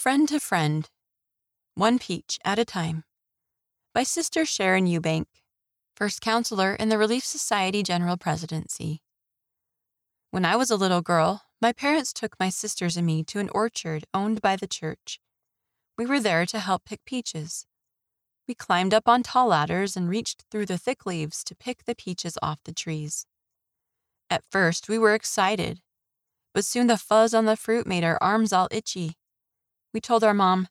Friend to Friend One Peach at a Time by Sister Sharon Eubank, First Counselor in the Relief Society General Presidency. When I was a little girl, my parents took my sisters and me to an orchard owned by the church. We were there to help pick peaches. We climbed up on tall ladders and reached through the thick leaves to pick the peaches off the trees. At first, we were excited, but soon the fuzz on the fruit made our arms all itchy. We told our mom,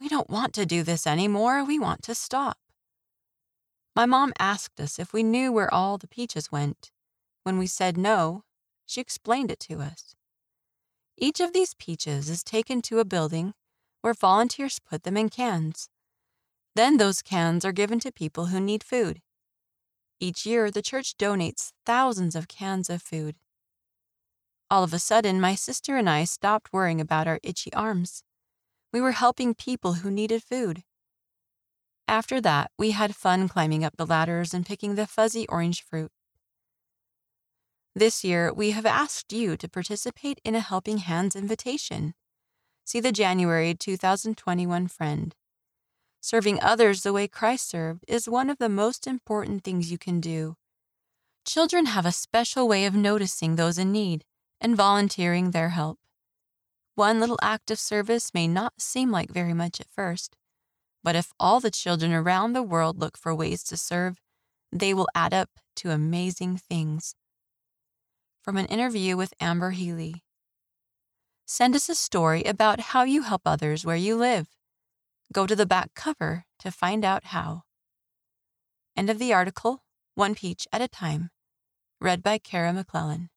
We don't want to do this anymore. We want to stop. My mom asked us if we knew where all the peaches went. When we said no, she explained it to us. Each of these peaches is taken to a building where volunteers put them in cans. Then those cans are given to people who need food. Each year, the church donates thousands of cans of food. All of a sudden, my sister and I stopped worrying about our itchy arms. We were helping people who needed food. After that, we had fun climbing up the ladders and picking the fuzzy orange fruit. This year, we have asked you to participate in a Helping Hands invitation. See the January 2021 Friend. Serving others the way Christ served is one of the most important things you can do. Children have a special way of noticing those in need and volunteering their help. One little act of service may not seem like very much at first, but if all the children around the world look for ways to serve, they will add up to amazing things. From an interview with Amber Healy. Send us a story about how you help others where you live. Go to the back cover to find out how. End of the article, one peach at a time. Read by Kara McClellan.